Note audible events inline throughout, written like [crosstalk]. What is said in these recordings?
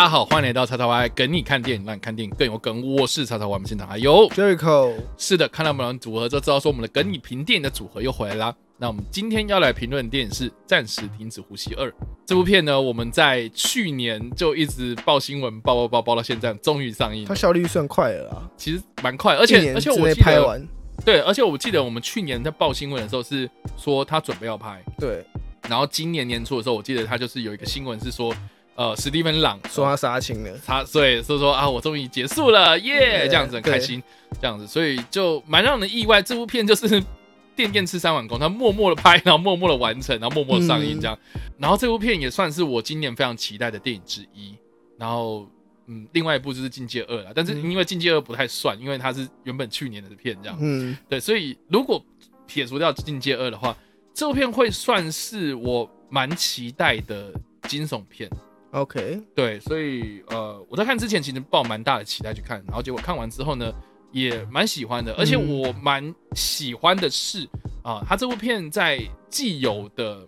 大家好，欢迎来到叉叉 Y，跟你看电影，让你看电影更有梗。我是叉叉 Y，我们现场还有 Jericho，是的，看到我们组合就知道说我们的梗你评电影的组合又回来啦。那我们今天要来评论的电影是《暂时停止呼吸二》这部片呢，我们在去年就一直报新闻，报报报报到现在，终于上映它。效率算快了啦，其实蛮快，而且而且我记得，拍完，对，而且我记得我们去年在报新闻的时候是说他准备要拍，对，然后今年年初的时候，我记得他就是有一个新闻是说，呃，史蒂芬朗说他杀青了，他所以所以说啊，我终于结束了，耶、对这样子很开心，这样子，所以就蛮让人意外。这部片就是 [laughs] 电电吃三碗公，他默默的拍，然后默默的完成，然后默默地上映这样。然后这部片也算是我今年非常期待的电影之一。然后嗯，另外一部就是《境界二》了，但是因为《境界二》不太算，因为它是原本去年的片这样。嗯，对，所以如果撇除掉《境界二》的话，这部片会算是我蛮期待的惊悚片。OK，对，所以呃，我在看之前其实抱蛮大的期待去看，然后结果看完之后呢，也蛮喜欢的，而且嗯我蛮喜欢的是啊，他这部片在既有的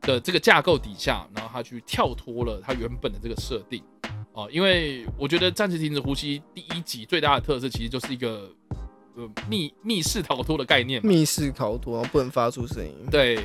的这个架构底下，然后他去跳脱了他原本的这个设定。啊，因为我觉得《暂时停止呼吸》第一集最大的特色其实就是一个呃密密室逃脱的概念嘛，密室逃脱，然后不能发出声音，对，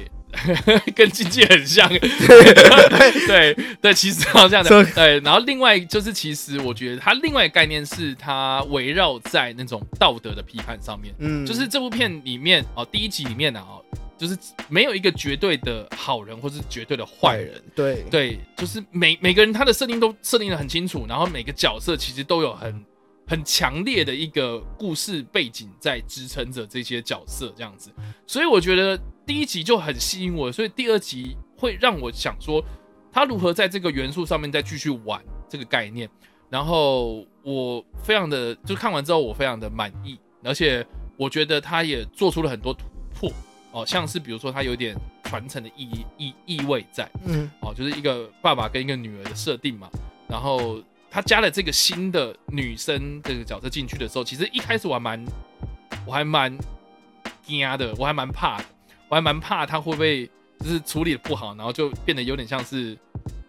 [laughs] 跟经济很像。对对，其实好像的。对，然后另外就是，其实我觉得它另外一个概念是它围绕在那种道德的批判上面。嗯，就是这部片里面哦，第一集里面呢哦，就是没有一个绝对的好人或是绝对的坏人。对，对，就是每每个人他的设定都设定的很清楚，然后每个角色其实都有很很强烈的一个故事背景在支撑着这些角色这样子，所以我觉得第一集就很吸引我，所以第二集会让我想说他如何在这个元素上面再继续玩这个概念，然后我非常的就看完之后我非常的满意，而且我觉得他也做出了很多突破哦，像是比如说他有点传承的意义意意味在。嗯，哦，就是一个爸爸跟一个女儿的设定嘛。然后他加了这个新的女生这个角色进去的时候，其实一开始我还蛮，我还蛮惊的，我还蛮怕的，我还蛮怕他会不会就是处理的不好，然后就变得有点像是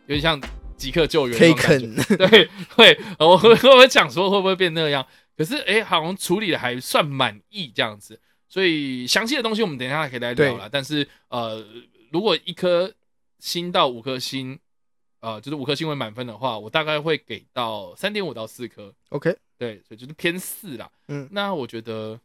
有点像即刻救援可以那种感觉。啃，[laughs] 对，会，我会我会讲说会不会变那样，可是哎、好像处理的还算满意这样子，所以详细的东西我们等一下可以来聊了。但是呃，如果一颗星到五颗星，呃，就是五颗星为满分的话，我大概会给到三点五到四颗，OK，对，所以就是偏四啦。嗯那我觉得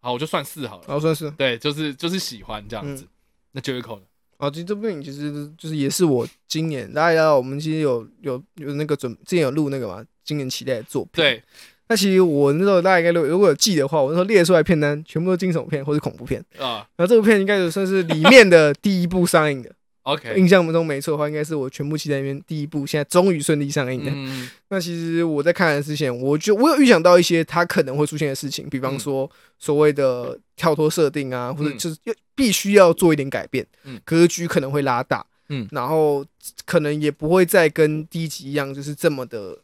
好，我就算四好了。然后算是，对，就是就是喜欢这样子。嗯那九一口呢？哦，其实这部电影其实就是也是我今年大家知道，我们其实有有有那个准之前有录那个嘛，今年期待的作品，对，那其实我那时候大家应该如果如果有记的话，我那时候列出来片单全部都是惊悚片或是恐怖片，啊然后这部片应该也算是里面的第一部上映的，，OK，印象中没错的话，应该是我全部期待里面第一部，现在终于顺利上映的。嗯，那其实我在看的之前，我就我有预想到一些它可能会出现的事情，比方说所谓的跳脱设定啊，或者嗯。就是要必须要做一点改变，嗯格局可能会拉大，嗯。然后可能也不会再跟第一集一样，就是这么的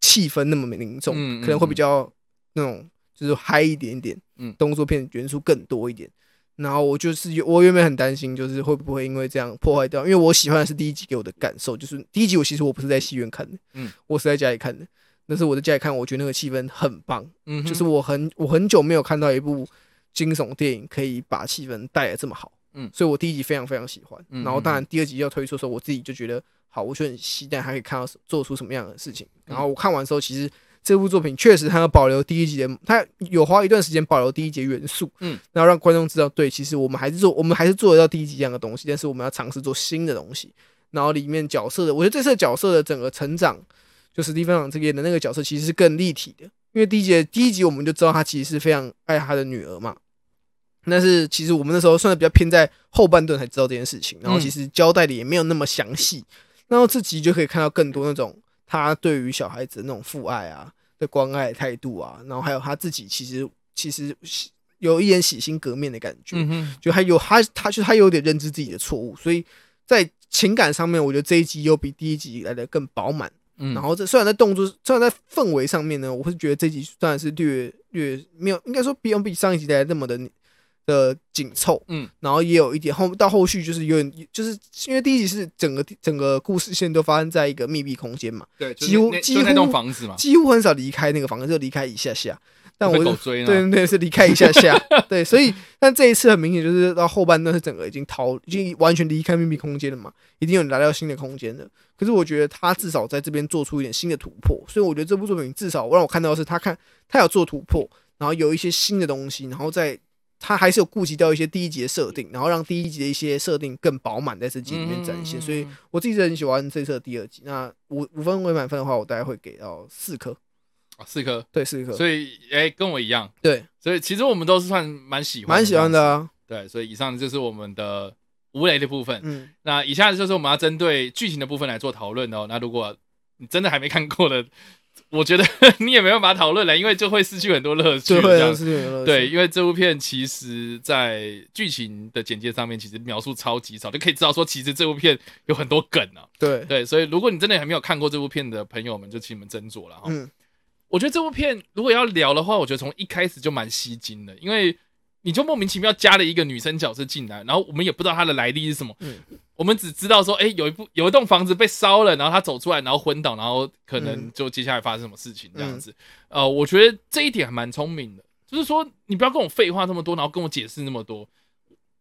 气氛那么凝重，可能会比较那种就是嗨一点点，嗯。动作片元素更多一点。然后我就是有我原本很担心，就是会不会因为这样破坏掉，因为我喜欢的是第一集给我的感受，就是第一集我其实我不是在戏院看的，嗯，我是在家里看的。但是我在家里看，我觉得那个气氛很棒，嗯，就是我很我很久没有看到一部惊悚电影可以把气氛带的这么好，嗯所以我第一集非常非常喜欢。嗯然后当然第二集要推出的时候，我自己就觉得好，我就很期待还可以看到做出什么样的事情。然后我看完之后，其实这部作品确实它要保留第一集的，它有花一段时间保留第一集元素，嗯，然后让观众知道，对，其实我们还是做，我们还是做得到第一集这样的东西，但是我们要尝试做新的东西。然后里面角色的，我觉得这次角色的整个成长，就史蒂芬朗这边的那个角色其实是更立体的，因为第一集第一集我们就知道他其实是非常爱他的女儿嘛。但是其实我们那时候算是比较偏在后半段才知道这件事情，然后其实交代的也没有那么详细。然后这集就可以看到更多那种他对于小孩子的那种父爱啊的关爱态度啊，然后还有他自己其实其实有一点洗心革面的感觉，嗯，就还有他他就他有点认知自己的错误，所以在情感上面，我觉得这一集又比第一集来的更饱满。嗯，然后这虽然在动作，虽然在氛围上面呢，我会觉得这集当然是略略没有，应该说不用比上一集来的那么的的紧凑，嗯，然后也有一点后到后续就是有点，就是因为第一集是整个整个故事线都发生在一个密闭空间嘛，对，几乎几乎那栋房子嘛，几乎很少离开那个房子，就离开一下下。但我追呢，对对对，是离开一下下，[laughs] 对，所以但这一次很明显就是到后半段是整个已经逃，已经完全离开秘密空间了嘛，一定有来到新的空间了。可是我觉得他至少在这边做出一点新的突破，所以我觉得这部作品至少让我看到的是他看他有做突破，然后有一些新的东西，然后在他还是有顾及到一些第一集的设定，然后让第一集的一些设定更饱满在这集里面展现。所以我自己是很喜欢这次的第二集。那五五分为满分的话，我大概会给到四颗。四颗，对，四颗。所以，哎，跟我一样，对，所以其实我们都是算蛮喜欢，蛮喜欢的啊。对，所以以上就是我们的无雷的部分。嗯，那以下就是我们要针对剧情的部分来做讨论哦。那如果你真的还没看过的，我觉得 [laughs] 你也没办法讨论了，因为就会失去很多乐趣。对，失去乐趣。对，因为这部片其实在剧情的简介上面其实描述超级少，就可以知道说其实这部片有很多梗啊。对对，所以如果你真的还没有看过这部片的朋友们，就请你们斟酌了哈。嗯。我觉得这部片如果要聊的话，我觉得从一开始就蛮吸睛的，因为你就莫名其妙加了一个女生角色进来，然后我们也不知道她的来历是什么，嗯，我们只知道说，哎，有一部有一栋房子被烧了，然后她走出来，然后昏倒，然后可能就接下来发生什么事情这样子。呃，我觉得这一点还蛮聪明的，就是说你不要跟我废话这么多，然后跟我解释那么多，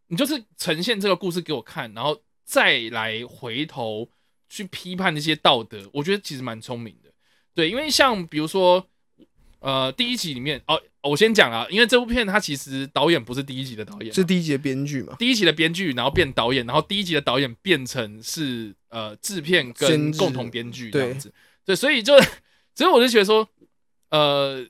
你就是呈现这个故事给我看，然后再来回头去批判那些道德，我觉得其实蛮聪明的。对，因为像比如说，呃，第一集里面哦，我先讲啊，因为这部片它其实导演不是第一集的导演，是第一集的编剧嘛？第一集的编剧，然后变导演，然后第一集的导演变成是呃制片跟共同编剧这样子。对，所以就所以我就觉得说，呃，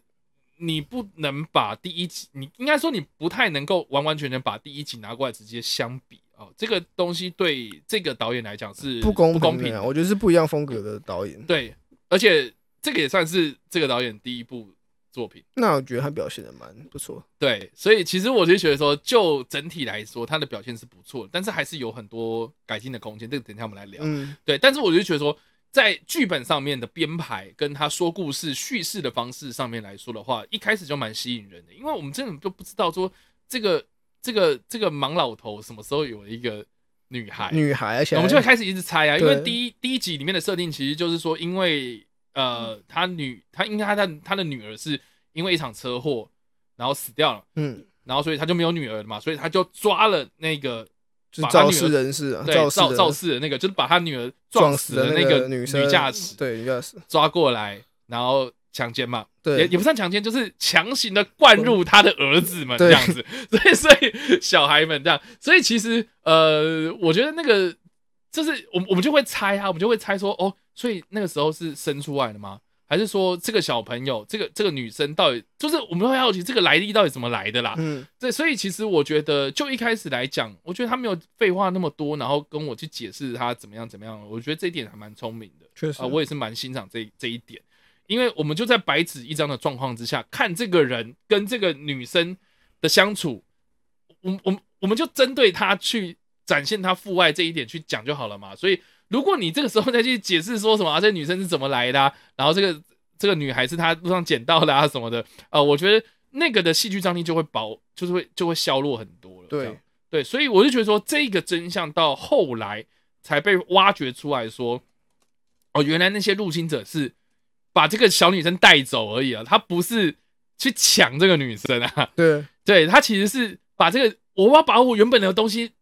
你不能把第一集，你应该说你不太能够完完全全把第一集拿过来直接相比哦，这个东西对这个导演来讲是不公不公平啊。我觉得是不一样风格的导演。对，而且。这个也算是这个导演第一部作品，那我觉得他表现的蛮不错。对，所以其实我就觉得说，就整体来说，他的表现是不错，但是还是有很多改进的空间。这个等一下我们来聊。嗯，对，但是我就觉得说，在剧本上面的编排跟他说故事叙事的方式上面来说的话，一开始就蛮吸引人的，因为我们真的都不知道说这个这个这个盲老头什么时候有了一个女孩，女孩，而且我们就会开始一直猜啊，因为第一第一集里面的设定其实就是说，因为。呃，他女，他应该他的他的女儿是因为一场车祸，然后死掉了，嗯，然后所以他就没有女儿了嘛，所以他就抓了那个就是肇事人士，对，肇肇事的那个，就是把他女儿撞死的那个女女驾驶，对，女驾驶抓过来，然后强奸嘛，对，也也不算强奸，就是强行的灌入他的儿子们这样子，[laughs] 所以所以小孩们这样，所以其实呃，我觉得那个就是我我们就会猜啊，我们就会猜说哦。所以那个时候是生出来的吗？还是说这个小朋友，这个这个女生到底就是我们会好奇这个来历到底怎么来的啦？嗯，对，所以其实我觉得就一开始来讲，我觉得他没有废话那么多，然后跟我去解释他怎么样怎么样，我觉得这一点还蛮聪明的。确实啊，我也是蛮欣赏这这一点，因为我们就在白纸一张的状况之下看这个人跟这个女生的相处，我我我们就针对他去展现他父爱这一点去讲就好了嘛，所以。如果你这个时候再去解释说什么 [laughs] 啊，这女生是怎么来的，然后这个这个女孩是她路上捡到的啊什么的，呃，我觉得那个的戏剧张力就会薄，就是会就会削弱很多了。对对，所以我就觉得说这个真相到后来才被挖掘出来说，哦，原来那些入侵者是把这个小女生带走而已啊，他不是去抢这个女生啊。对对，他其实是把这个我要把我原本的东西。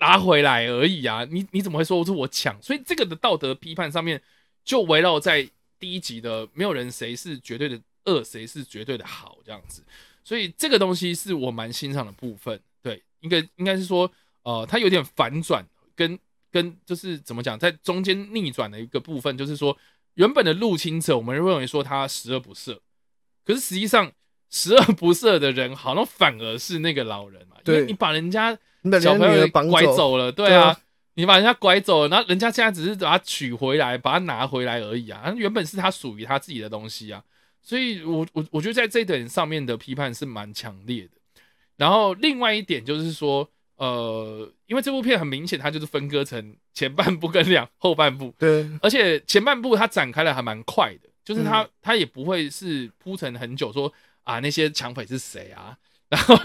拿回来而已啊！你你怎么会说是我抢？所以这个的道德批判上面就围绕在第一集的没有人谁是绝对的恶，谁是绝对的好这样子。所以这个东西是我蛮欣赏的部分。对，应该应该是说，呃，它有点反转，跟跟就是怎么讲，在中间逆转的一个部分，就是说原本的入侵者，我们认为说他十恶不赦，可是实际上十恶不赦的人，好像反而是那个老人嘛，因为你把人家。小朋友拐走了，对啊，你把人家拐走了，然后人家现在只是把他取回来，把他拿回来而已啊，原本是他属于他自己的东西啊，所以我我我觉得在这一点上面的批判是蛮强烈的。然后另外一点就是说，呃，因为这部片很明显，它就是分割成前半部跟两后半部，对，而且前半部它展开的还蛮快的，就是它它也不会是铺陈很久，说啊那些抢匪是谁啊。[laughs] 然后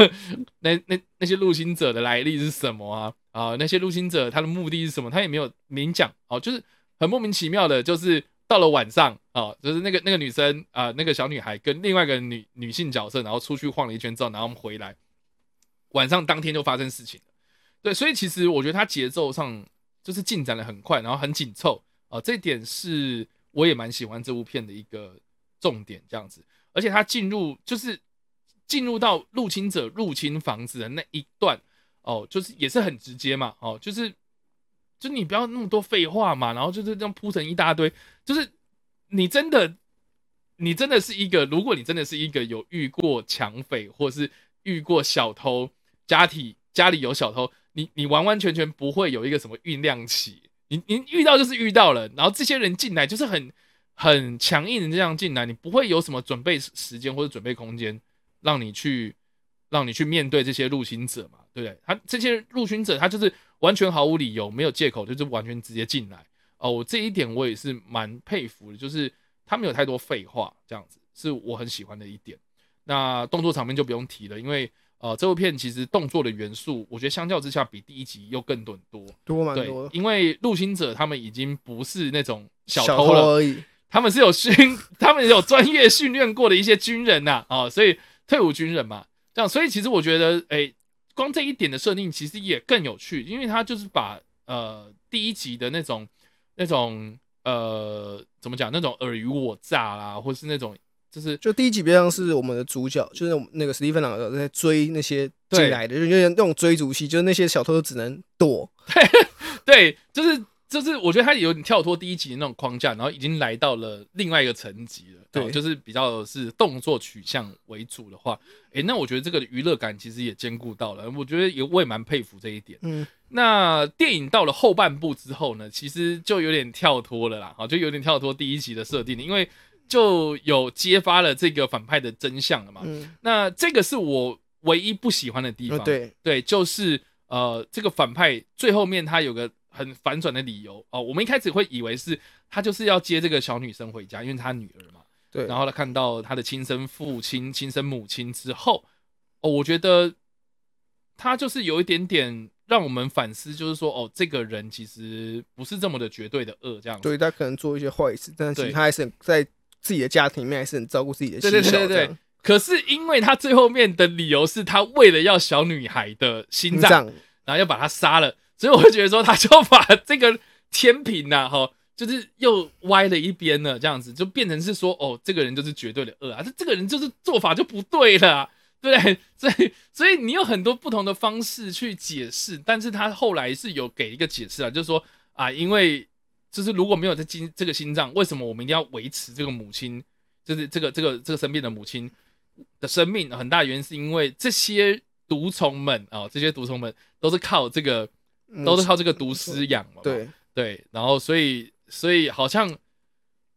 那那那些入侵者的来历是什么啊？啊，那些入侵者他的目的是什么？他也没有明讲哦，就是很莫名其妙的，就是到了晚上啊，就是那个那个女生啊，那个小女孩跟另外一个女女性角色，然后出去晃了一圈之后，然后我们回来，晚上当天就发生事情。对，所以其实我觉得它节奏上就是进展的很快，然后很紧凑啊，这点是我也蛮喜欢这部片的一个重点，这样子。而且他进入就是进入到入侵者入侵房子的那一段哦，就是也是很直接嘛，哦，就是就你不要那么多废话嘛，然后就是这样铺成一大堆，就是你真的你真的是一个，如果你真的是一个有遇过抢匪或是遇过小偷，家里家里有小偷，你你完完全全不会有一个什么酝酿期，你你遇到就是遇到了，然后这些人进来就是很。很强硬的这样进来，你不会有什么准备时间或者准备空间，让你去让你去面对这些入侵者嘛，对不对？他这些入侵者，他就是完全毫无理由，没有借口，就是完全直接进来哦。这一点我也是蛮佩服的，就是他没有太多废话，这样子是我很喜欢的一点。那动作场面就不用提了，因为呃，这部片其实动作的元素，我觉得相较之下比第一集又更多多多蛮多。因为入侵者他们已经不是那种小偷了而已。他们是有训，[laughs] 他们有专业训练过的一些军人呐，啊，所以退伍军人嘛，这样，所以其实我觉得，哎，光这一点的设定其实也更有趣，因为他就是把呃第一集的那种那种呃怎么讲，那种尔虞我诈啦，或是那种就是就第一集比较像是我们的主角，就是那个史蒂芬·朗在追那些进来的，就有点那种追逐戏，就是那些小偷只能躲，对，[laughs] 就是。就是我觉得他有点跳脱第一集的那种框架，然后已经来到了另外一个层级了。对，就是比较是动作取向为主的话，哎，那我觉得这个娱乐感其实也兼顾到了。我觉得也我也蛮佩服这一点。嗯，那电影到了后半部之后呢，其实就有点跳脱了啦，好，就有点跳脱第一集的设定，因为就有揭发了这个反派的真相了嘛。嗯，那这个是我唯一不喜欢的地方。对对，就是呃，这个反派最后面他有个。很反转的理由哦，我们一开始会以为是他就是要接这个小女生回家，因为她女儿嘛。对。然后他看到他的亲生父亲、亲生母亲之后，哦，我觉得他就是有一点点让我们反思，就是说，哦，这个人其实不是这么的绝对的恶，这样。对他可能做一些坏事，但是其实他还是很在自己的家庭里面还是很照顾自己的。对对对对。可是因为他最后面的理由是他为了要小女孩的心脏，然后要把她杀了。所以我会觉得说，他就把这个天平呐，哈，就是又歪了一边了，这样子就变成是说，哦，这个人就是绝对的恶啊，这这个人就是做法就不对了，对不对？所以，所以你有很多不同的方式去解释，但是他后来是有给一个解释啊，就是说啊，因为就是如果没有这心这个心脏，为什么我们一定要维持这个母亲，就是这个这个这个生病的母亲的生命？很大原因是因为这些毒虫们啊，这些毒虫们都是靠这个。都是靠这个毒师养嘛，对对，然后所以所以好像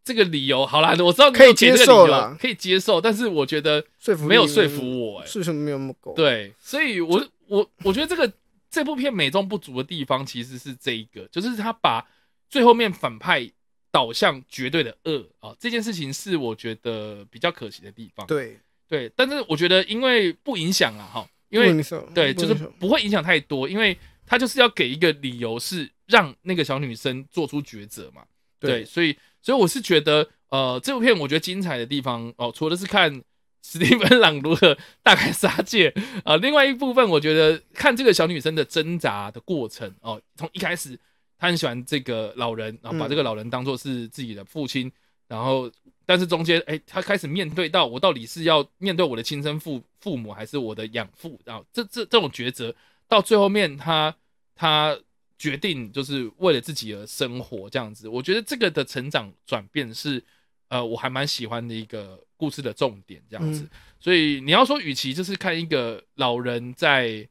这个理由好啦，我知道可以接受了，可以接受，但是我觉得说服没有说服我，哎，是什么没有那么够？对，所以我我我觉得这个这部片美中不足的地方其实是这一个，就是他把最后面反派导向绝对的恶啊，这件事情是我觉得比较可惜的地方。对对，但是我觉得因为不影响啊，哈，因为对，就是不会影响太多，因为。他就是要给一个理由，是让那个小女生做出抉择嘛？对，所以，所以我是觉得，呃，这部片我觉得精彩的地方哦，除了是看史蒂芬·朗如何大开杀戒啊，另外一部分我觉得看这个小女生的挣扎的过程哦，从一开始她很喜欢这个老人，然后把这个老人当做是自己的父亲，然后但是中间哎，她开始面对到我到底是要面对我的亲生父父母还是我的养父，然后这这这种抉择。到最后面，他他决定就是为了自己而生活这样子。我觉得这个的成长转变是，呃，我还蛮喜欢的一个故事的重点这样子。所以你要说，与其就是看一个老人在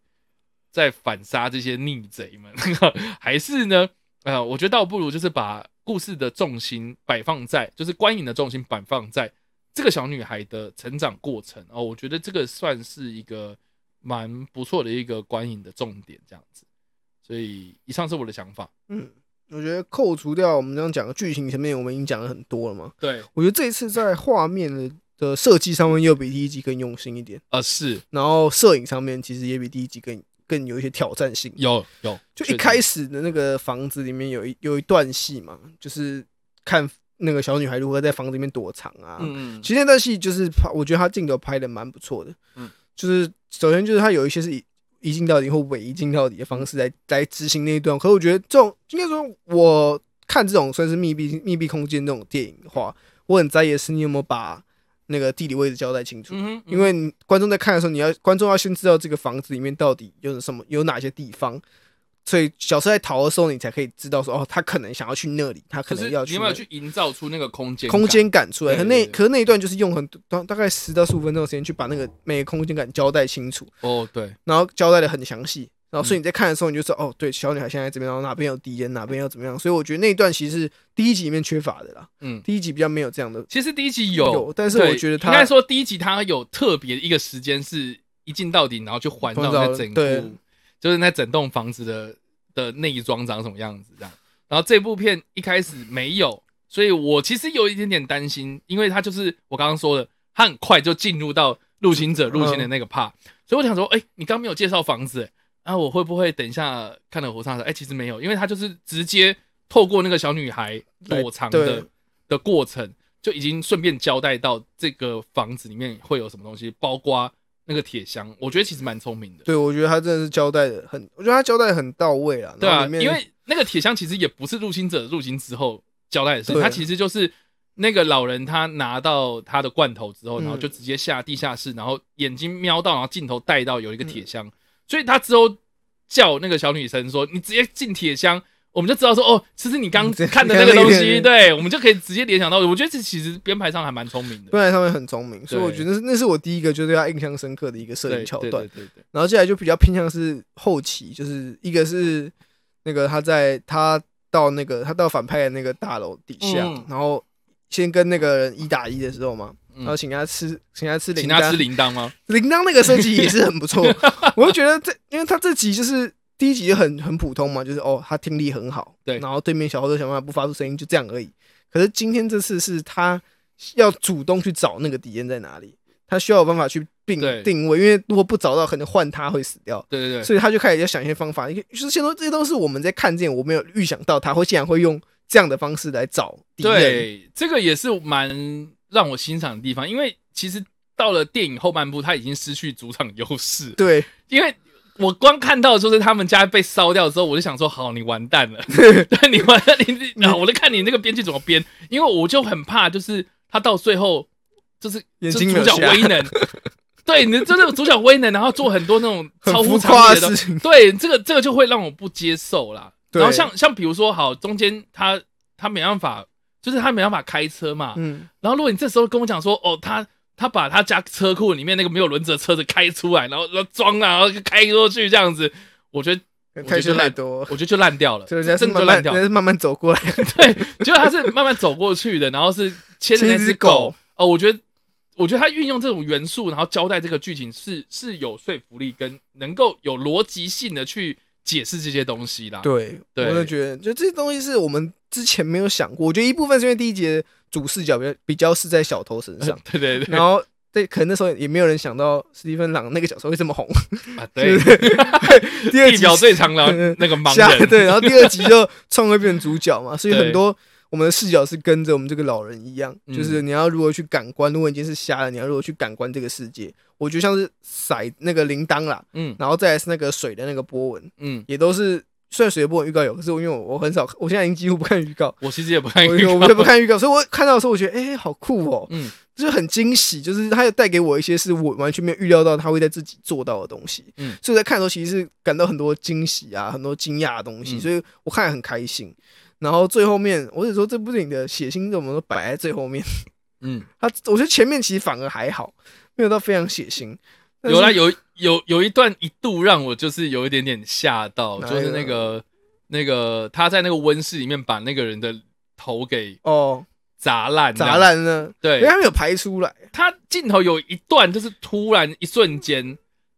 在反杀这些逆贼们，[laughs] 还是呢，呃，我觉得倒不如就是把故事的重心摆放在，就是观影的重心摆放在这个小女孩的成长过程哦。我觉得这个算是一个。蛮不错的一个观影的重点，这样子，所以以上是我的想法。嗯，我觉得扣除掉我们刚刚讲的剧情前面，我们已经讲了很多了嘛。对，我觉得这一次在画面的的设计上面又比第一集更用心一点，呃是然后摄影上面其实也比第一集更更有一些挑战性。有有，就一开始的那个房子里面有一有一段戏嘛，就是看那个小女孩如何在房子里面躲藏啊。嗯嗯其实那段戏就是拍，我觉得他镜头拍的蛮不错的。嗯，就是首先就是他有一些是以一镜到底或伪一镜到底的方式来来执行那一段。可我觉得这种应该说，我看这种算是密闭密闭空间那种电影的话，我很在意的是你有没有把那个地理位置交代清楚。因为你观众在看的时候，你要观众要先知道这个房子里面到底有什么，有哪些地方，所以角色在逃的时候，你才可以知道说，哦，他可能想要去那里，他可能要你有没有去营造出那个空间空间感出来。可那可是那一段就是用很大大概十到十五分钟的时间去把那个每个空间感交代清楚，哦对，然后交代的很详细。然后，所以嗯你在看的时候，你就知道，哦，对，小女孩现在这边，然后哪边有敌人，哪边要怎么样。所以我觉得那一段其实是第一集里面缺乏的啦。嗯。第一集比较没有这样的，其实第一集有但是我觉得他应该说第一集它有特别一个时间是一镜到底，然后就环绕环绕那整对部，就是那整栋房子的的内装长什么样子这样。然后这部片一开始没有，所以我其实有一点点担心，因为它就是我刚刚说的，它很快就进入到入侵者入侵的那个 part，、所以我想说，哎、你刚没有介绍房子、哎啊，我会不会等一下看了火上的？哎、其实没有，因为它就是直接透过那个小女孩躲藏的的过程，就已经顺便交代到这个房子里面会有什么东西，包括那个铁箱，我觉得其实蛮聪明的。对我觉得他真的是交代的很，我觉得他交代的很到位啊。对啊，因为那个铁箱其实也不是入侵者入侵之后交代的事，他其实就是那个老人他拿到他的罐头之后，嗯然后就直接下地下室，然后眼睛瞄到，然后镜头带到有一个嗯铁箱，所以他之后叫那个小女生说：“你直接进铁箱。”我们就知道说哦，其实你刚看的那个东西，对，我们就可以直接联想到。我觉得这其实编排上还蛮聪明的，编排上面很聪明，所以我觉得那是我第一个就对他印象深刻的一个摄对影桥段对对。对对，然后接下来就比较偏向是后期，就是一个是那个他在他到那个他到反派的那个大楼底下，嗯然后先跟那个人一打一的时候嘛，嗯然后请他吃请他吃铃铛，请他吃铃铛吗？铃铛那个设计也是很不错，[laughs] 我就觉得这因为他这集就是。第一集就很很普通嘛，就是哦，他听力很好，对然后对面小猴子想办法不发出声音，就这样而已。可是今天这次是他要主动去找那个敌人在哪里，他需要有办法去定定位，因为如果不找到，可能换他会死掉。对对对，所以他就开始要想一些方法，因为就是现在这些都是我们在看见，我没有预想到他会竟然会用这样的方式来找敌人。对，这个也是蛮让我欣赏的地方，因为其实到了电影后半部，他已经失去主场优势，对因为我光看到就是他们家被烧掉之后，我就想说，好，你完蛋了，[laughs] 对你完蛋，你我就看你那个编剧怎么编，因为我就很怕，就是他到最后就是眼睛主角威能。对，你真的主角威能，然后做很多那种超乎常理的东西，的事情。对，这个这个就会让我不接受啦。然后像像比如说，好，中间他他没办法，就是他没办法开车嘛。嗯，然后如果你这时候跟我讲说，哦，他他把他家车库里面那个没有轮子的车子开出来，然后然后装啊，然后开过去这样子，我觉得太秀太多，我觉得就烂掉了，真的就烂掉慢慢慢慢走过来。[laughs] 对，结果他是慢慢走过去的，然后是牵着那只只狗狗。哦，我觉得，我觉得他运用这种元素，然后交代这个剧情是是有说服力，跟能够有逻辑性的去解释这些东西啦。对，对我就觉得，就这些东西是我们之前没有想过。我觉得一部分是因为第一节主视角比较比较是在小偷身上，[laughs] 对对对，然后对，可能那时候也没有人想到史蒂芬朗那个角色会这么红。啊 [laughs] 对，第二集最长的那个盲人，[laughs] 对，然后第二集就创会变成主角嘛，所以很多我们的视角是跟着我们这个老人一样，嗯。就是你要如何去感官，如果已经是瞎了，你要如何去感官这个世界。我觉得像是骰那个铃铛啦，嗯。然后再来是那个水的那个波纹，嗯，也都是虽然水的波纹预告有，可是我因为我我很少，我现在已经几乎不看预告，我其实也不看预告。我就不看预告，所以我看到的时候我觉得哎、好酷哦，嗯。就是很惊喜，就是它有带给我一些是我完全没有预料到他会在自己做到的东西。嗯。所以在看的时候其实是感到很多惊喜啊，很多惊讶的东西，嗯。所以我看得很开心。然后最后面，我只说这部电影的血腥怎么都摆在最后面，嗯，他我觉得前面其实反而还好，没有到非常血腥。有啦，有有有一段一度让我就是有一点点吓到，就是那个那个他在那个温室里面把那个人的头给哦，砸烂，砸。烂了，对。因为他没有排出来，他镜头有一段就是突然一瞬间，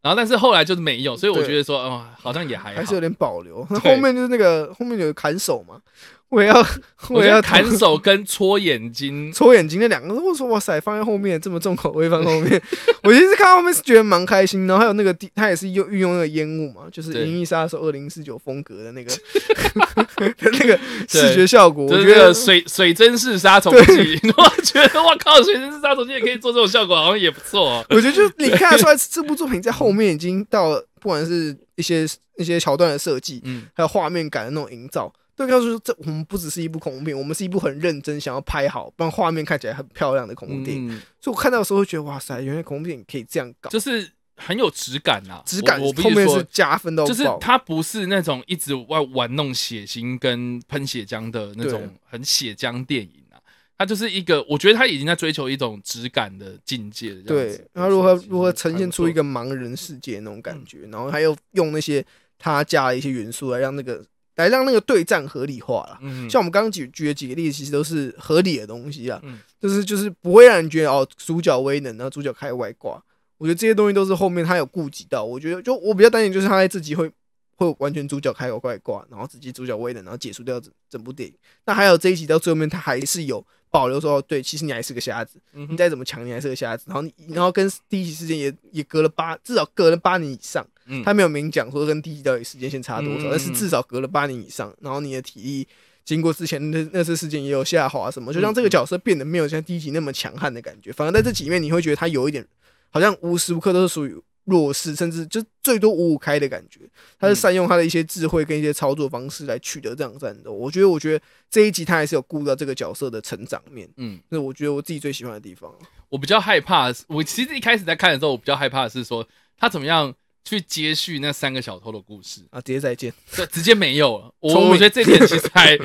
然后但是后来就是没有，所以我觉得说，哦，好像也还好。还是有。点保留。后面就是那个后面有砍手嘛，我要我要得砍手跟戳眼睛，戳眼睛那两个，我说哇塞，放在后面这么重口味放后面，我其实看到后面是觉得蛮开心，然后还有那个地，他也是用运用那个烟雾嘛，就是《银翼杀手二零四九》风格的那个的 [laughs] 那个视觉效果，我觉得水水真式杀虫剂，我觉得哇靠，水真式杀虫剂也可以做这种效果，好像也不错哦。我觉得就你看得出来，这部作品在后面已经到了，不管是一些一些桥段的设计，嗯，还有画面感的那种营造，都告诉说这我们不只是一部恐怖片，我们是一部很认真想要拍好，让画面看起来很漂亮的恐怖电影。嗯，所以我看到的时候会觉得哇塞，原来恐怖电影可以这样搞，就是很有质感呐，质感我后面是加分到爆。就是它不是那种一直玩玩弄血腥跟喷血浆的那种很血浆电影啊，它就是一个，我觉得他已经在追求一种质感的境界对，然后如何如何呈现出一个盲人世界那种感觉，然后还有用那些他加了一些元素来让那个来让那个对战合理化了。嗯，像我们刚刚举举的几个例子，其实都是合理的东西啊，嗯就是就是不会让人觉得哦，主角威能，然后主角开外挂。我觉得这些东西都是后面他有顾及到。我觉得就我比较担心就是他在自己会会完全主角开个外挂，然后直接主角威能，然后解除掉整整部电影。那还有这一集到最后面，他还是有保留说，哦对，其实你还是个瞎子，嗯你再怎么强，你还是个瞎子。然后你然后跟第一集事件也也隔了八，至少隔了八年以上。嗯他没有明讲说跟第一集到底时间线差多少，嗯但是至少隔了八年以上。然后你的体力经过之前那那次事件也有下滑什么，就让这个角色变得没有像第一集那么强悍的感觉。反而在这集里面，你会觉得他有一点好像无时无刻都是属于弱势，甚至就最多五五开的感觉。他是善用他的一些智慧跟一些操作方式来取得这样战斗。我觉得，我觉得这一集他还是有顾到这个角色的成长面，嗯，这是我觉得我自己最喜欢的地方。我比较害怕我其实一开始在看的时候，我比较害怕的是说他怎么样去接续那三个小偷的故事，啊，直接再见。对直接没有了。[laughs] 我我觉得这点其实还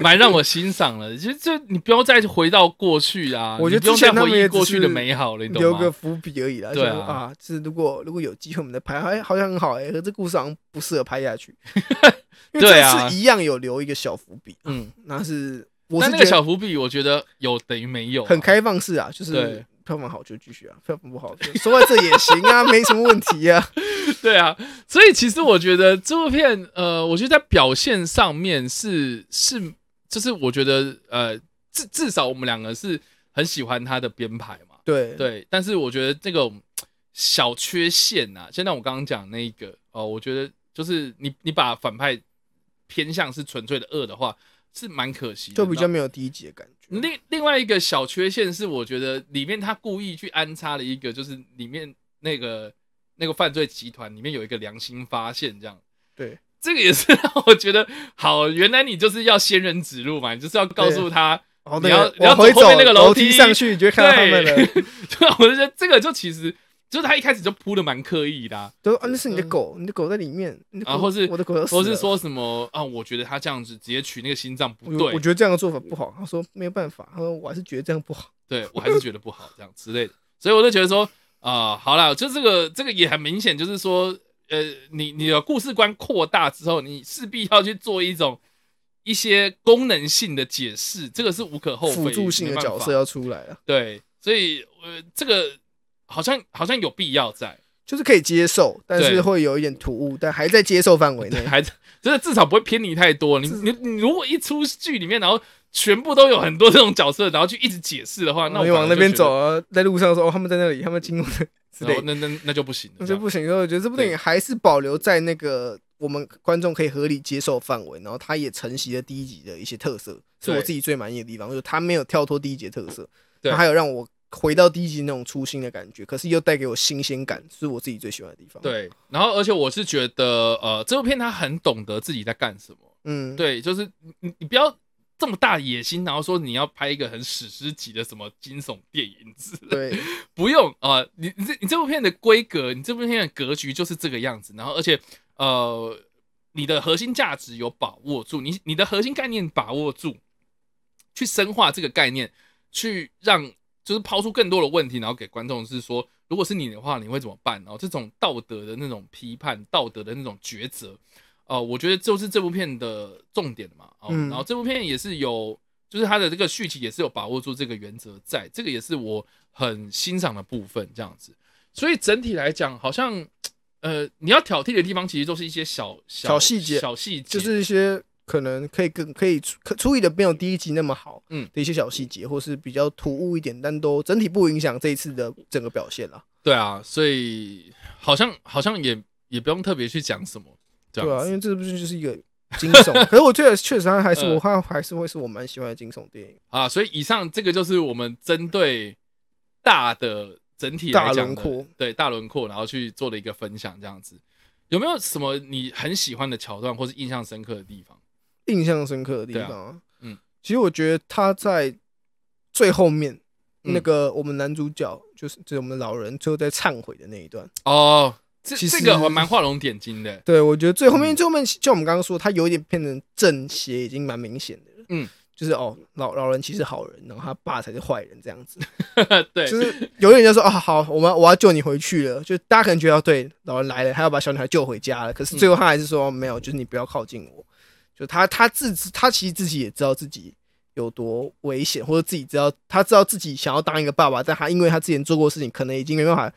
蛮让我欣赏了。其实就你不要再回到过去啊，[laughs] 我觉得你不用再之前他们回忆也过去的美好了，你懂吗？留个伏笔而已啦。对啊是如果如果有机会我们再拍，哎，好像很好哎、可这故事好像不适合拍下去。[laughs] 因为这对啊次一样有留一个小伏笔，嗯，那是我是那个小伏笔，我觉得有等于没有啊，很开放式啊，就是对票房好就继续啊，票房不好就说在这也行啊，[laughs] 没什么问题啊。对啊，所以其实我觉得这部片，呃，我觉得在表现上面是是，就是我觉得呃，至至少我们两个是很喜欢他的编排嘛，对对。但是我觉得这个小缺陷啊，现在我刚刚讲那个哦、我觉得就是你你把反派偏向是纯粹的恶的话，是蛮可惜的，就比较没有第一集的感觉。另另外一个小缺陷是，我觉得里面他故意去安插了一个，就是里面那个那个犯罪集团里面有一个良心发现，这样，对，这个也是让我觉得好，原来你就是要仙人指路嘛，你就是要告诉他，你要要走后面那个楼楼梯上去，你就会看到他们了。对，[laughs] 我就觉得这个就其实就是他一开始就铺的蛮刻意的、啊，都说啊，那是你的狗，你的狗在里面，然后啊或是或是说什么啊，我觉得他这样子直接取那个心脏不对。我，觉得这样的做法不好。他说没有办法，他说我还是觉得这样不好。[laughs] 对我还是觉得不好，这样之类的，所以我就觉得说，啊、好啦，就这个这个也很明显，就是说，呃，你你的故事观扩大之后，你势必要去做一种一些功能性的解释，这个是无可厚非，辅助性的角色要出来了，对，所以呃，这个好像好像有必要在，就是可以接受，但是会有一点突兀，但还在接受范围内。还真的至少不会偏离太多。你你你如果一出剧里面，然后全部都有很多这种角色，然后去一直解释的话，那我往那边走啊，在路上说哦，他们在那里，他们经过的 [laughs] 之得，类，那那那就不行那就不行。所以我觉得这部电影还是保留在那个我们观众可以合理接受范围，然后它也承袭了第一集的一些特色，是我自己最满意的地方，就是它没有跳脱第一集的特色，对还有让我回到第一集那种初心的感觉，可是又带给我新鲜感，是我自己最喜欢的地方。，对，然后而且我是觉得，呃，这部片他很懂得自己在干什么。嗯，对，就是你你你不要这么大野心，然后说你要拍一个很史诗级的什么惊悚电影之类的，对，[laughs] 不用啊、呃你你这你这部片的规格，你这部片的格局就是这个样子。然后而且呃，你的核心价值有把握住，你你的核心概念把握住，去深化这个概念，去让就是抛出更多的问题，然后给观众是说，如果是你的话，你会怎么办？然后这种道德的那种批判，道德的那种抉择，呃，我觉得就是这部片的重点嘛。哦，嗯然后这部片也是有，就是它的这个续集也是有把握住这个原则在，这个也是我很欣赏的部分，这样子。所以整体来讲，好像呃，你要挑剔的地方，其实都是一些小小细节小细节，就是一些可能可以更可以处可处理的没有第一集那么好，嗯的一些小细节，或是比较突兀一点，但都整体不影响这一次的整个表现啦。对啊，所以好像好像也也不用特别去讲什么，对啊，因为这部剧就是一个惊悚，[laughs] 可是我觉得确实它还是嗯我看还是会是我蛮喜欢的惊悚电影。啊，所以以上这个就是我们针对大的整体来大轮廓对大轮廓，然后去做的一个分享，这样子有没有什么你很喜欢的桥段，或是印象深刻的地方？印象深刻的地方啊，嗯，其实我觉得他在最后面、嗯那个我们男主角就是就是我们老人最后在忏悔的那一段，哦，这其这个还蛮画龙点睛的，对我觉得最后嗯面最后面就我们刚刚说，他有一点变成正邪，已经蛮明显的了。嗯，就是哦，老老人其实好人，然后他爸才是坏人这样子。[laughs] 对，就是有点就说啊，好，我们我要救你回去了。就大家可能觉得对，老人来了，他要把小女孩救回家了。可是最后他还是说、没有，就是你不要靠近我。就他他自他其实自己也知道自己有多危险，或者自己知道他知道自己想要当一个爸爸，但他因为他之前做过事情，可能已经没办法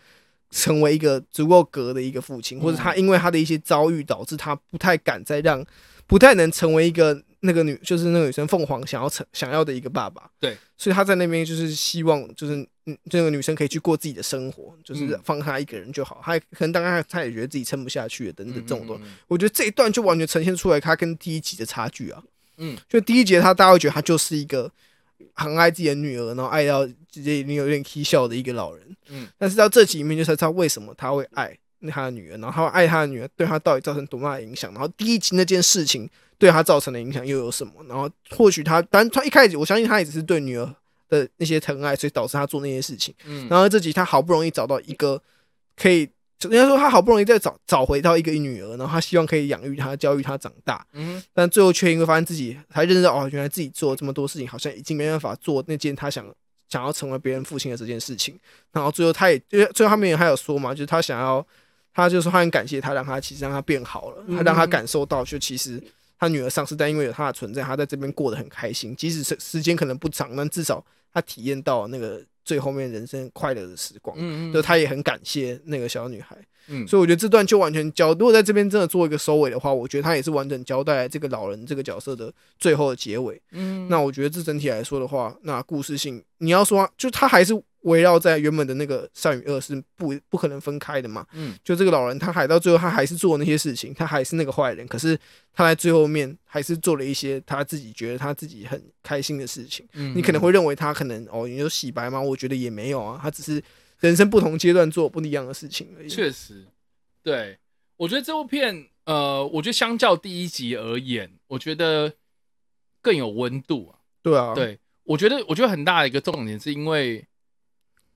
成为一个足够格的一个父亲，或者他因为他的一些遭遇导致他不太敢再让，不太能成为一个那个女，就是那个女生凤凰想要成想要的一个爸爸。对，所以他在那边就是希望，就是嗯，这个女生可以去过自己的生活，就是嗯放他一个人就好。他也可能当然他也觉得自己撑不下去了，等等这种东西。我觉得这一段就完全呈现出来他跟第一集的差距啊。嗯，就第一节他大家会觉得他就是一个很爱自己的女儿，然后爱到直接已经有点啼笑的一个老人。嗯，但是到这集里面就才知道为什么他会爱他的女儿，然后他会爱他的女儿对他到底造成多大的影响，然后第一集那件事情对他造成的影响又有什么？然后或许他，当然他一开始我相信他也只是对女儿的那些疼爱，所以导致他做那些事情。嗯然后这集他好不容易找到一个可以，人家说他好不容易再找找回到一个女儿，然后他希望可以养育她、教育她长大，嗯但最后却因为发现自己才认识到哦，原来自己做了这么多事情，好像已经没办法做那件他想想要成为别人父亲的这件事情。然后最后他也，因为最后他们也还有说嘛，就是他想要，他就说他很感谢他，让他其实让他变好了，他让他感受到，就其实他女儿丧失，但因为有他的存在，他在这边过得很开心，即使是时间可能不长，但至少他体验到那个最后面人生快乐的时光。嗯就他也很感谢那个小女孩，嗯所以我觉得这段就完全交，如果在这边真的做一个收尾的话，我觉得他也是完整交代这个老人这个角色的最后的结尾。嗯那我觉得这整体来说的话，那故事性你要说就他还是围绕在原本的那个善与恶是不不可能分开的嘛。嗯就这个老人，他还到最后他还是做那些事情，他还是那个坏人，可是他在最后面还是做了一些他自己觉得他自己很开心的事情。嗯你可能会认为他可能哦，你就洗白吗？我觉得也没有啊，他只是人生不同阶段做不一样的事情而已。确实，对我觉得这部片，呃，我觉得相较第一集而言，我觉得更有温度啊。对啊，对我觉得，我觉得很大的一个重点是因为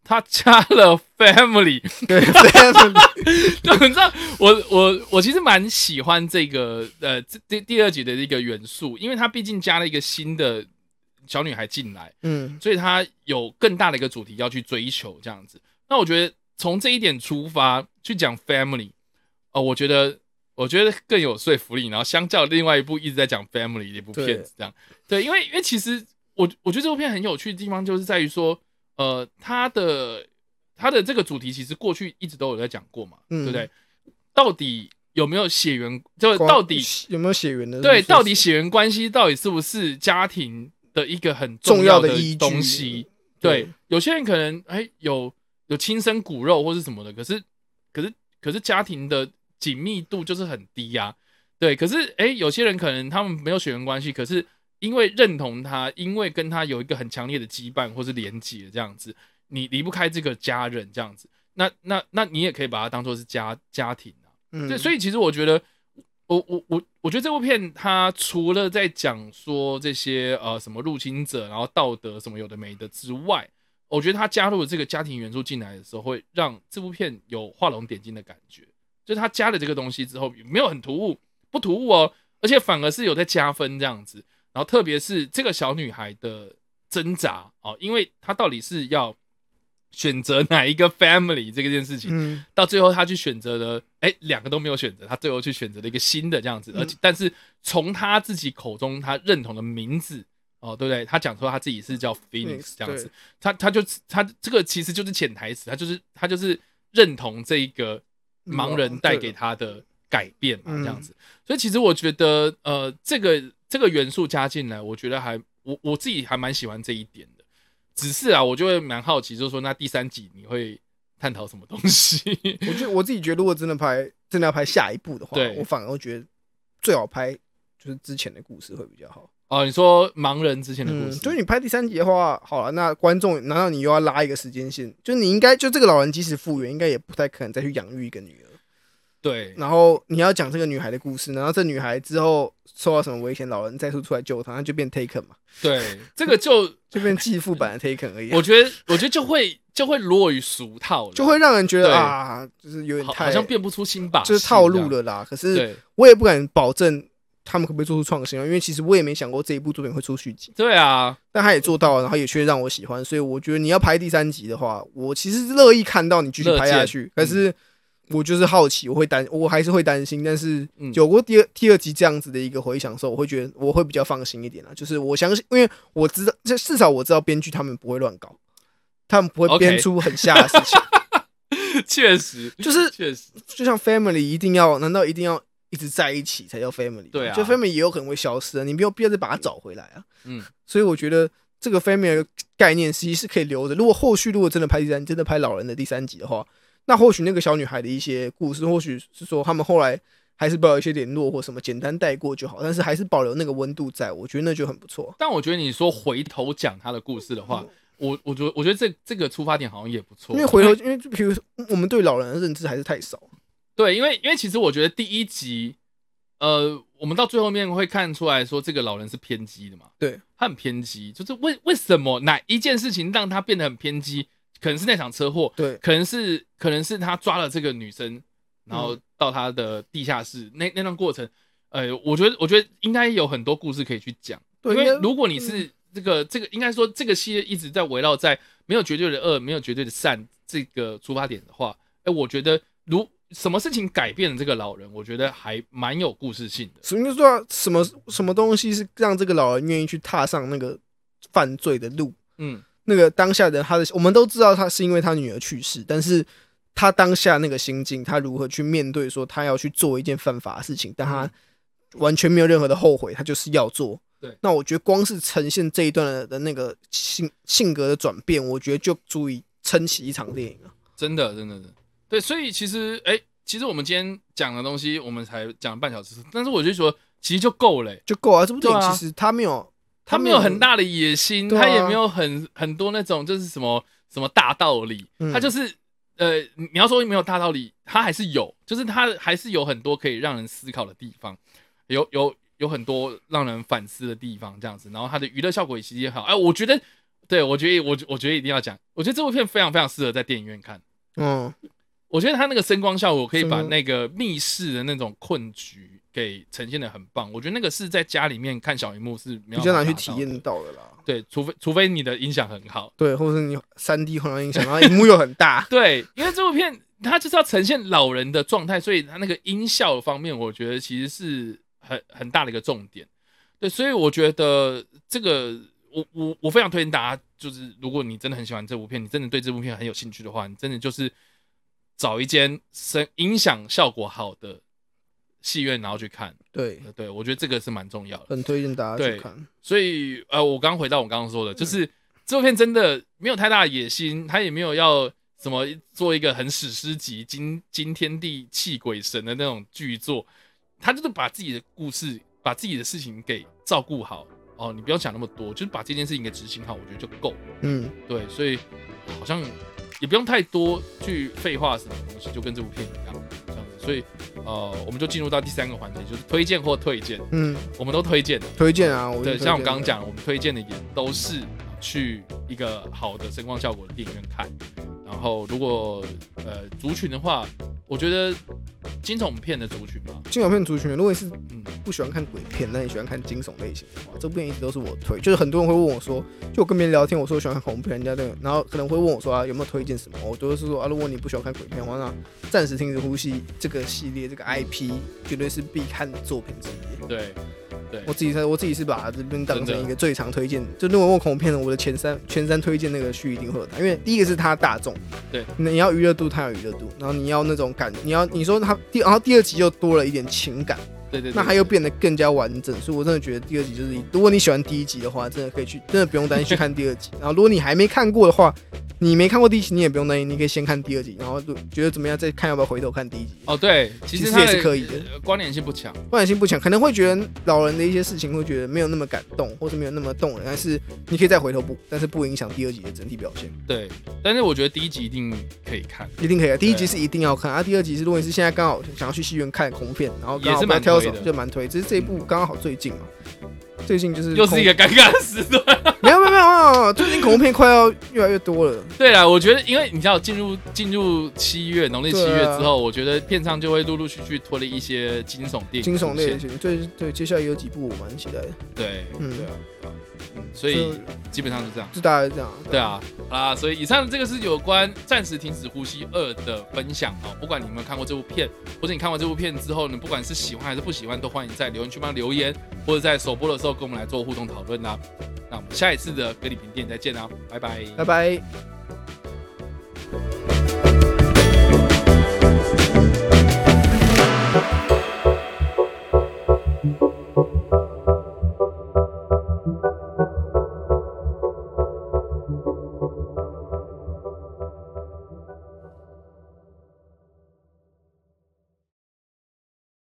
他加了 [laughs] family，对 family，，[laughs] 对，你知道，我我我其实蛮喜欢这个呃这第第二集的一个元素，因为它毕竟加了一个新的小女孩进来，嗯，所以它有更大的一个主题要去追求这样子。那我觉得从这一点出发去讲 family，哦、我觉得我觉得更有说服力。然后相较另外一部一直在讲 family 的一部片子，这样对，因为因为其实我我觉得这部片很有趣的地方就是在于说，呃，它的它的这个主题其实过去一直都有在讲过嘛，嗯对不对？到底有没有血缘？就到底有没有血缘的？对，到底血缘关系到底是不是家庭的一个很重要的东西？对对，有些人可能哎有有亲生骨肉或是什么的，可是可是可是家庭的紧密度就是很低呀、对，可是哎有些人可能他们没有血缘关系，可是因为认同他，因为跟他有一个很强烈的羁绊或是连接这样子，你离不开这个家人这样子，那那那你也可以把它当做是家家庭啊。嗯，对，所以其实我觉得，我我我我觉得这部片它除了在讲说这些呃什么入侵者，然后道德什么有的没的之外，我觉得它加入了这个家庭元素进来的时候，会让这部片有画龙点睛的感觉。就是它加了这个东西之后，没有很突兀，不突兀哦，而且反而是有在加分这样子。然后特别是这个小女孩的挣扎哦，因为她到底是要选择哪一个 family 这个件事情，嗯，到最后她去选择了，哎，两个都没有选择，她最后去选择了一个新的这样子，而且但是从她自己口中她认同的名字哦，对不对？他讲说他自己是叫 Phoenix 这样子对，他他就他这个其实就是潜台词，他就是他就是认同这一个盲人带给他的改变嘛，嗯这样子。所以其实我觉得，呃，这个这个元素加进来，我觉得还我我自己还蛮喜欢这一点的。只是啊，我就会蛮好奇，就是说那第三集你会探讨什么东西？我觉得我自己觉得，如果真的拍真的要拍下一部的话，我反而会觉得最好拍就是之前的故事会比较好。哦，你说盲人之前的故嗯，事，就是你拍第三集的话，好了，那观众难道你又要拉一个时间线？就你应该就这个老人即使复原，应该也不太可能再去养育一个女儿。对然后你要讲这个女孩的故事，然后这女孩之后受到什么危险，老人再次出来救她，那就变 Taken 嘛，对，这个就 [laughs] 就变继父版的 Taken 而已啊、我觉得我觉得就会就会落于俗套了，就会让人觉得啊，就是有点太好好像变不出新把戏，就是套路。了啦。可是我也不敢保证他们可不可以做出创新啊，因为其实我也没想过这一部作品会出续集，对啊，但他也做到了，然后也确实让我喜欢，所以我觉得你要拍第三集的话，我其实乐意看到你继续拍下去，可是。我就是好奇，我会担，我还是会担心，但是嗯有过第二第二集这样子的一个回想的时候，我会觉得我会比较放心一点啦。就是我相信，因为我知道，这至少我知道编剧他们不会乱搞，他们不会编出很瞎的事情。[laughs] 确实就是确实，就像 family 一定要，难道一定要一直在一起才叫 family？对啊就 family 也有可能会消失啊，你没有必要再把它找回来啊。嗯，所以我觉得这个 family 的概念其实是可以留着。如果后续如果真的拍第三，真的拍老人的第三集的话，那或许那个小女孩的一些故事，或许是说他们后来还是保有一些联络或什么，简单带过就好，但是还是保留那个温度在，我觉得那就很不错。但我觉得你说回头讲他的故事的话，我我觉得我觉得这这个出发点好像也不错，因为回头，因为就比如说我们对老人的认知还是太少。对，因为因为其实我觉得第一集，呃，我们到最后面会看出来说这个老人是偏激的嘛，对，他很偏激，就是为为什么哪一件事情让他变得很偏激？可能是那场车祸，对，可能是可能是他抓了这个女生，然后嗯。到他的地下室、那那段过程，呃，我觉得我觉得应该有很多故事可以去讲，因对因为如果你是这个这个，应该说这个系列一直在围绕在没有绝对的恶，没有绝对的善这个出发点的话，哎，我觉得如什么事情改变了这个老人，我觉得还蛮有故事性的。什么说什么什么东西是让这个老人愿意去踏上那个犯罪的路？嗯，那个当下的他的，我们都知道他是因为他女儿去世，但是他当下那个心境，他如何去面对说他要去做一件犯法的事情，但他完全没有任何的后悔，他就是要做。对那我觉得光是呈现这一段的的那个性性格的转变，我觉得就足以撑起一场电影了。真的，真的，真的，对，所以其实，哎，其实我们今天讲的东西，我们才讲半小时，但是我就说，其实就够了、欸就够啊！这部电影其实他没有，他没有很大的野心，他也没有很很多那种就是什么什么大道理，嗯。他就是呃，你要说没有大道理，他还是有，就是他还是有很多可以让人思考的地方，有有有很多让人反思的地方，这样子，然后他的娱乐效果也其实也好，哎，我觉得，对我觉得我我觉得一定要讲，我觉得这部片非常非常适合在电影院看。嗯，我觉得他那个声光效果可以把那个密室的那种困局给呈现的很棒。我觉得那个是在家里面看小荧幕是没有比较难去体验到的啦。对，除非除非你的音响很好。对，或者是你三 D 环绕音响，然后荧幕又很大，对，因为这部片它就是要呈现老人的状态，所以它那个音效方面，我觉得其实是很很大的一个重点。对，所以我觉得这个我我我非常推荐大家，就是如果你真的很喜欢这部片，你真的对这部片很有兴趣的话，你真的就是找一间声音响效果好的戏院，然后去看。对，呃对我觉得这个是蛮重要的。很推荐大家去看。所以呃，我刚回到我刚刚说的，嗯就是这部片真的没有太大的野心，他也没有要什么做一个很史诗级、惊惊天地泣鬼神的那种巨作，他就是把自己的故事、把自己的事情给照顾好哦，你不要想那么多，就是把这件事情给执行好，我觉得就够了。嗯，对，所以好像也不用太多去废话什么东西，就跟这部片一样。所以呃，我们就进入到第三个环节，就是推荐或推荐，嗯，我们都推荐的。推荐啊，我对，像我刚刚讲，我们推荐的也都是去一个好的声光效果的电影院看。然后，如果呃族群的话，我觉得惊悚片的族群嘛，惊悚片族群，如果是嗯，不喜欢看鬼片，那你喜欢看惊悚类型的话，这部片一直都是我推。就是很多人会问我说，就我跟别人聊天，我说我喜欢看恐怖片，人家那个，然后可能会问我说啊有没有推荐什么，我都是说啊，如果你不喜欢看鬼片的话，那暂时停止呼吸这个系列这个 IP 绝对是必看的作品之一。对对我自己在我自己是把这边当成一个最常推荐，就如果问恐怖片的，我的前三前三推荐那个序一定会有它，因为第一个是它大众，对，你要娱乐度，它有娱乐度，然后你要那种感，你要你说它第，然后第二集又多了一点情感，对对对，那它又变得更加完整，所以我真的觉得第二集就是，如果你喜欢第一集的话，真的可以去，真的不用担心去看第二集。[laughs] 然后如果你还没看过的话，你没看过第一集，你也不用担心，你可以先看第二集，然后觉得怎么样再看要不要回头看第一集。哦对，其其实也是可以的呃关联性不强。关联性不强，可能会觉得老人的一些事情会觉得没有那么感动，或者没有那么动人，但是你可以再回头补，但是不影响第二集的整体表现，对，但是我觉得第一集一定可以看，一定可以的。第一集是一定要看，啊，第二集是如果你是现在刚好想要去戏院看恐怖片，然后也是蛮挑手就蛮推，只是这一部刚好最近嘛，最近就是又是一个尴尬的时段。[laughs] 没有没有没有没有，最近恐怖片快要越来越多了。对啦，我觉得因为你知道进入进入七月农历七月之后，我觉得片商就会陆陆续续推了一些惊悚电影惊悚类的型，对对，接下来有几部我蛮期待的，对，嗯。对啊，所以基本上是这样。就大概是这样。对啊，好啦，所以以上这个是有关《暂时停止呼吸二》的分享哦。不管你有没有看过这部片，或者你看完这部片之后，你不管是喜欢还是不喜欢，都欢迎在留言区帮留言，或者在首播的时候跟我们来做互动讨论啦。那我们下一次的格里平店再见啦，拜拜，拜拜。